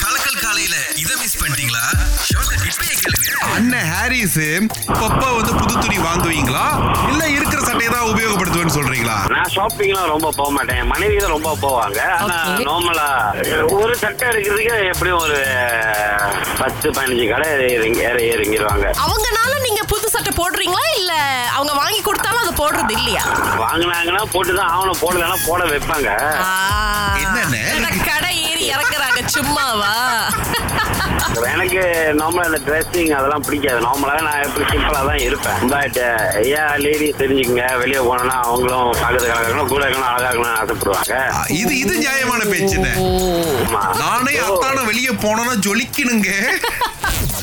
கலக்கல் காலையில இத மிஸ் பண்ணிட்டீங்களா? இப்பயே கேளுங்க. அண்ணன் ஹாரிஸ் பப்பா வந்து புது துணி வாங்குவீங்களா? இல்ல இருக்கிற சட்டையை தான் உபயோகப்படுத்துவேன்னு சொல்றீங்களா? நான் ஷாப்பிங்லாம் ரொம்ப போக மாட்டேன். மனைவி தான் ரொம்ப போவாங்க. ஆனா. நார்மலா ஒரு சட்டை எடுக்கிறதுக்கு எப்படியும் ஒரு பத்து பதினஞ்சு கடை இறங்கிடுவாங்க. அவங்கனால நீங்க புது சட்டை போடுறீங்களா? இல்ல அவங்க வாங்கி கொடுத்தாலும் போடுறது இல்லையா வாங்கினாங்கன்னா போட்டுதான் ஆகணும் போடலன்னா போட வைப்பாங்க. கடை ஏறி இறக்குறாங்க சும்மாவா? எனக்கு நார்மலா இந்த ட்ரெஸ்ஸிங் அதெல்லாம் பிடிக்காது. நார்மலாவே நான் எப்படி சிம்பிளா தான் இருப்பேன். பட் ஏன் லேடிஸ் தெரிஞ்சுக்கங்க. வெளியே போனோம்னா அவங்களும் பார்க்கறதுக்கு அழகா இருக்கணும் கூட இருக்கணும் அழகா இருக்கணும்னு ஆசைப்படுவாங்க. இது இது நியாயமான ஆமா. நானே அத்தான வெளியே போனோம்னா ஜொலிக்கணுங்க.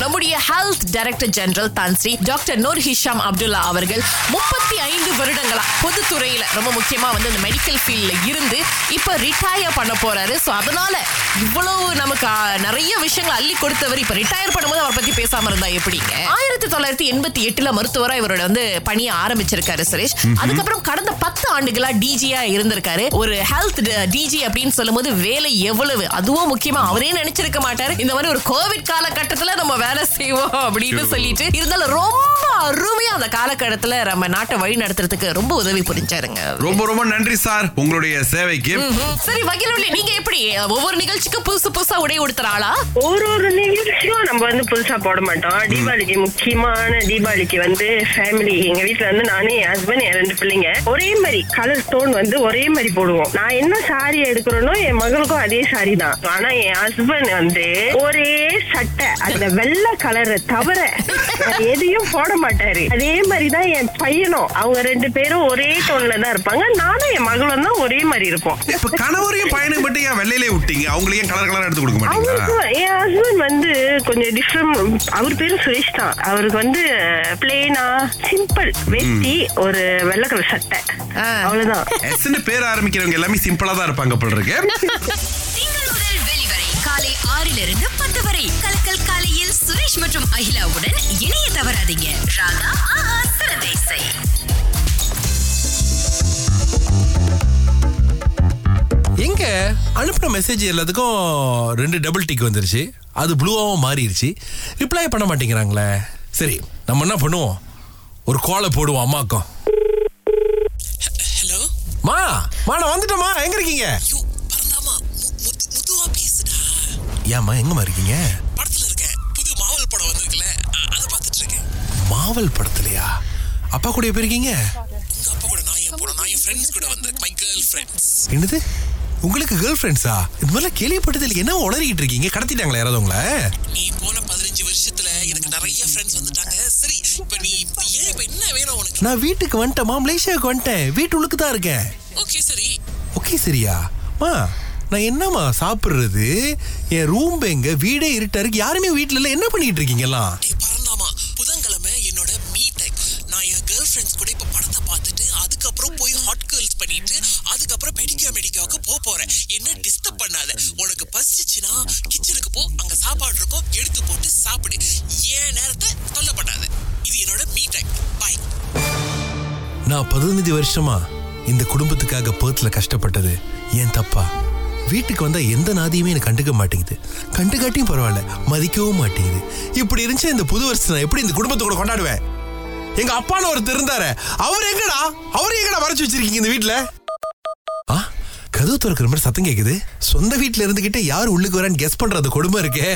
நம்முடைய health director general Tan Sri doctor Noor Hisham Abdullah அவர்கள் முப்பத்தி ஐந்து வருடங்களா பொதுத்துறையில ரொம்ப முக்கியமா வந்து இந்த மெடிக்கல் ஃபீல்ட்ல இருந்து இப்ப ரிட்டையர் பண்ண போறாரு. சோ அதனால இவ்வளவு நமக்கு நிறைய விஷயங்கள் அள்ளி கொடுத்தவர் இப்ப ரிட்டையர் பண்ணும்போது அவரை பத்தி பேசாம இருந்தா எப்படிங்க? ஆயிரத்தி தொள்ளாயிரத்தி எண்பத்தி எட்டுல மருத்துவரா இவரோட வந்து பணியை ஆரம்பிச்சிருக்காரு சுரேஷ். அதுக்கப்புறம் கடந்த பத்து ஆண்டுகளா டிஜியா இருந்திருக்காரு. ஒரு ஹெல்த் டிஜி அப்படின்னு சொல்லும்போது வேலை எவ்வளவு? அதுவும் முக்கியமா அவரே நினைச்சிருக்க மாட்டாரு. இந்த மாதிரி ஒரு கோவிட் காலகட்டத்துல நம்ம வேலை செய்வோம் அப்படின்னு சொல்லிட்டு இருந்தாலும் ரொம்ப அருமையா அந்த காலகட்டத்துல நம்ம நாட்டை வழி நடத்துறதுக்கு ரொம்ப உதவி புரிஞ்சாருங்க ரொம்ப ரொம்ப நன்றி சார் உங்களுடைய சேவைக்கு. சரி வகிலொலி நீங்க எப்படி ஒவ்வொரு நிகழ்ச்சிக்கும் புதுசு புதுசா உடை உடுத்துற ஆளா? ஒரு ஒரு நிகழ்ச்சியும் நம்ம வந்து புதுசா போட மாட்டோம். தீபாவளிக்கு முக்கியமான தீபாவளிக்கு வந்து ஃபேமிலி எங்க வீட்ல வந்து நானே என் ஹஸ்பண்ட் என் ரெண்டு பிள்ளைங்க. ஒரே மாதிரி கலர் ஸ்டோன் வந்து ஒரே மாதிரி போடுவோம். நான் என்ன சாரி எடுக்கிறேனோ என் மகளுக்கும் அதே சாரி தான். ஆனா என் ஹஸ்பண்ட் வந்து ஒரே சட்டை அந்த வெள்ளை கலரை தவிர எதையும் போட மாட்டாரு. அதே மாதிரிதான் என் பையனும். அவங்க ரெண்டு பேரும் ஒரே டோன்ல தான் இருப்பாங்க. நானும் என் மகளும் தான் ஒரே மாதிரி இருப்போம். இப்ப கணவரையும் பையனையும் மட்டும் ஏன் வெள்ளையிலே விட்டீங்க? அவங்களுக்கு ஏன் கலர் கலரா எடுத்து கொடுக்க மாட்டீங்களா? என் ஹஸ்பண்ட் வந்து கொஞ்சம் டிஃப்ரெண்ட் அவர் பேரு சுரேஷ் தான். அவருக்கு வந்து பிளேனா சிம்பிள் வெட்டி ஒரு வெள்ளை கலர் சட்டை. அவ்வளவுதான். எஸ்ன்னு பேர் ஆரம்பிக்கிறவங்க எல்லாமே சிம்பிளா தான் இருப்பாங்க போல இருக்கு. காலை ஆறிலிருந்து பத்து வரை. கலக்கல் காலையில் சுரேஷ் மற்றும் அகிலாவுடன் இணைய தவறாதீங்க. ராகா ஆஹா சிறதேசை எங்க? அனுப்பின மெசேஜ் எல்லாத்துக்கும் ரெண்டு டபுள் டிக் வந்துருச்சு. அது ப்ளூவாகவும் மாறிடுச்சு ரிப்ளை பண்ண மாட்டேங்கிறாங்களே. சரி நம்ம என்ன பண்ணுவோம்? ஒரு கோலை போடுவோம் அம்மாக்கும். ஹலோ மா மா நான் வந்துட்டேம்மா எங்க இருக்கீங்க? ஏம்மா எங்கம்மா இருக்கீங்க? படத்துல இருக்கேன். புது மாவல் படம் வந்திருக்குல்ல அதை பார்த்துட்டு இருக்கேன் மாவல் படத்துலயா? அப்பா கூட எப்ப இருக்கீங்க உங்க அப்பா கூட நான் ஏன் போனோம் நான் என் ஃப்ரெண்ட்ஸ் கூட வந்திருக்கேன். மை கேர்ள் ஃப்ரெண்ட்ஸ் என்னது? உங்களுக்கு கேர்ள் ஃப்ரெண்ட்ஸா இது மாதிரிலாம் கேள்விப்பட்டது இல்லை என்ன உளறிக்கிட்டு இருக்கீங்க? கடத்திட்டாங்களா யாராவது உங்களை? நீ போன பதினஞ்சு வருஷத்துல எனக்கு நிறைய ஃப்ரெண்ட்ஸ் வந்துட்டாங்க. சரி இப்ப நீ ஏன் இப்ப என்ன வேணும் உனக்கு? நான் வீட்டுக்கு வந்துட்டேம்மா. மலேசியாவுக்கு வந்துட்டேன். வீட்டுள்ளுக்கு தான் இருக்கேன். ஓகே சரி. ஓகே சரியா? மா நான் என்னம்மா சாப்பிடுறது? என் ரூம் எங்க? வீடே இருட்டா இருக்கு. யாருமே வீட்ல இல்ல. என்ன பண்ணிட்டு இருக்கீங்க என்ன டிஸ்டர்ப் பண்ணாத? உனக்கு பசிச்சுன்னா கிச்சனுக்கு போ அங்க சாப்பாடு இருக்கும் எடுத்து போட்டு சாப்பிடு. ஏன் நேரத்தை தொல்லை பண்ணாத? இது என்னோட மீ டைம் பாய் நான் பதினஞ்சு வருஷமா இந்த குடும்பத்துக்காக பேர்த்ல கஷ்டப்பட்டது ஏன் தப்பா. வீட்டுக்கு வந்தா எந்த நாதியுமே எனக்கு கண்டுக்க மாட்டேங்குது. கண்டுக்காட்டியும் பரவாயில்ல மதிக்கவும் மாட்டேங்குது. இப்படி இருந்துச்சு இந்த புது வருஷம் நான் எப்படி இந்த குடும்பத்தை கூட கொண்டாடுவேன்? எங்க அப்பான்னு ஒருத்தர் இருந்தாரு. அவர் எங்கடா? அவர் எங்கடா மறைச்சு வச்சிருக்கீங்க இந்த வீட்ல ஆ கதவு திறக்கிற மாதிரி சத்தம் கேக்குது. சொந்த வீட்ல இருந்துகிட்டே யார் உள்ளுக்கு வரான்னு கெஸ் பண்ற அந்த கொடுமை இருக்கே.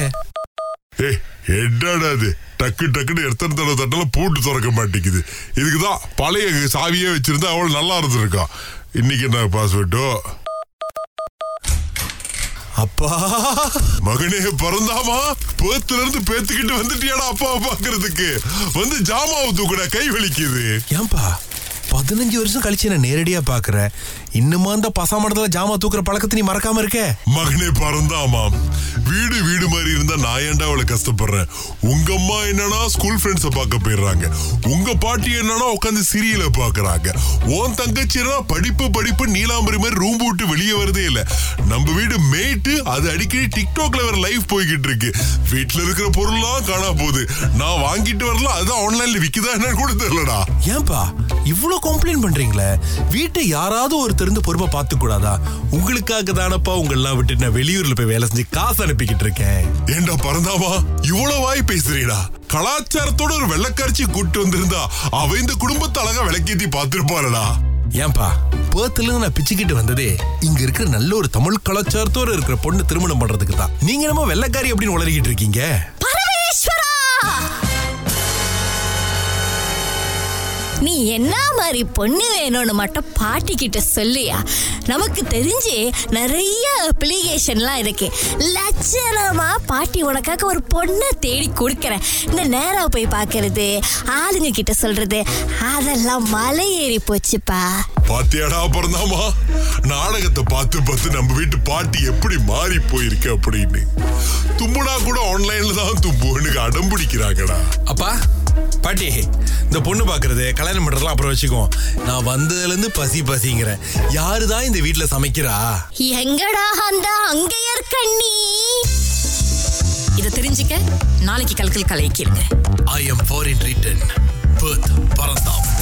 என்னடா அது டக்கு டக்குன்னு எத்தனை தடவை தட்டாலும் பூட்டு திறக்க மாட்டேங்குது. இதுக்குதான் பழைய சாவியே வச்சிருந்தா அவள் நல்லா இருந்திருக்கான் இன்னைக்கு என்ன பாஸ்வேர்டோ அப்பா. மகனே பிறந்தாமா? பேத்துல இருந்து பேத்துக்கிட்டு வந்துட்டியாடா அப்பாவை பாக்குறதுக்கு வந்து ஜாமாவை தூக்குடா கை வலிக்குது. ஏன்பா? பதினஞ்சு வருஷம் கழிச்சு நான் நேரடியா பாக்குறேன் இன்னுமா அந்த பசாமடத்துல ஜாமா தூக்குற பழக்கத்தை நீ மறக்காம இருக்க? மகனே பறந்தாமாம் வீடு வீடு மாதிரி இருந்தா நான் ஏன்டா அவளை கஷ்டப்படுறேன்? உங்க அம்மா என்னன்னா ஸ்கூல் ஃப்ரெண்ட்ஸ பார்க்க போயிடுறாங்க. உங்க பாட்டி என்னன்னா உட்காந்து சீரியல பாக்குறாங்க உன் தங்கச்சி என்ன படிப்பு படிப்பு நீலாம்பரி மாதிரி ரூம் விட்டு வெளியே வரதே இல்ல. நம்ம வீடு மேய்ட்டு அது அடிக்கடி டிக்டாக்ல வேற லைவ் போய்கிட்டு இருக்கு. வீட்டுல இருக்கிற பொருள்லாம் காணா போகுது. நான் வாங்கிட்டு வரல அதுதான் ஆன்லைன்ல விக்குதா என்னன்னு கூட தெரியலடா. ஏன்பா? இவ்ளோ கம்ப்ளைண்ட் பண்றீங்களே? வீட்டை யாராவது ஒருத்தர் இருந்து பொறுப்பா பார்த்து கூடாதா உங்களுக்காக தானப்பா உங்களெல்லாம் விட்டு நான் வெளியூர்ல போய் வேலை செஞ்சு காசு அனுப்பிக்கிட்டு இருக்கேன். ஏண்டா பறந்தாமா இவ்வளவு வாய் பேசுறீடா. கலாச்சாரத்தோட ஒரு வெள்ளக்காரிச்சி கூட்டு வந்திருந்தா அவ இந்த குடும்பத்தை அழகா விளக்கேத்தி பார்த்திருப்பாளடா. ஏன்பா இருந்து நான் பிச்சுக்கிட்டு வந்ததே இங்க இருக்கிற நல்ல ஒரு தமிழ் கலாச்சாரத்தோட இருக்கிற பொண்ணு திருமணம் பண்றதுக்கு தான் நீங்க என்னமோ வெள்ளக்காரி அப்படின்னு உளறிக்கிட்டு இருக்கீங்க? நீ என்ன மாதிரி பொண்ணு வேணும்னு மட்டும் பாட்டி கிட்ட சொல்லியா? நமக்கு தெரிஞ்சு நிறைய அப்ளிகேஷன்லாம் இருக்கு. லட்சணமா பாட்டி உனக்காக ஒரு பொண்ணை தேடி கொடுக்கறேன். இந்த நேரா போய் பார்க்கறது ஆளுங்க கிட்ட சொல்றது அதெல்லாம் மலை ஏறி போச்சுப்பா. பாத்தியாடா பிறந்தாமா நாடகத்தை பார்த்து பார்த்து நம்ம வீட்டு பாட்டி எப்படி மாறி போயிருக்கு அப்படின்னு. தும்புனா கூட ஆன்லைன்ல தான் தும்புன்னு அடம் பிடிக்கிறாங்கடா அப்பா பாட்டி இந்த பொண்ணு பாக்குறது கல்யாணம் பண்றதுலாம் அப்புறம் வச்சுக்கோ. நான் வந்ததுல இருந்து பசி பசிங்கிறேன். யாருதான் இந்த வீட்ல சமைக்கிறா? எங்கடா அந்த அங்கையர் கண்ணி? இதை தெரிஞ்சுக்க நாளைக்கு கல்கல் கலை கேளுங்க. ஐ எம் ஃபாரின் ரிட்டன் பர்த் பரந்தாம்.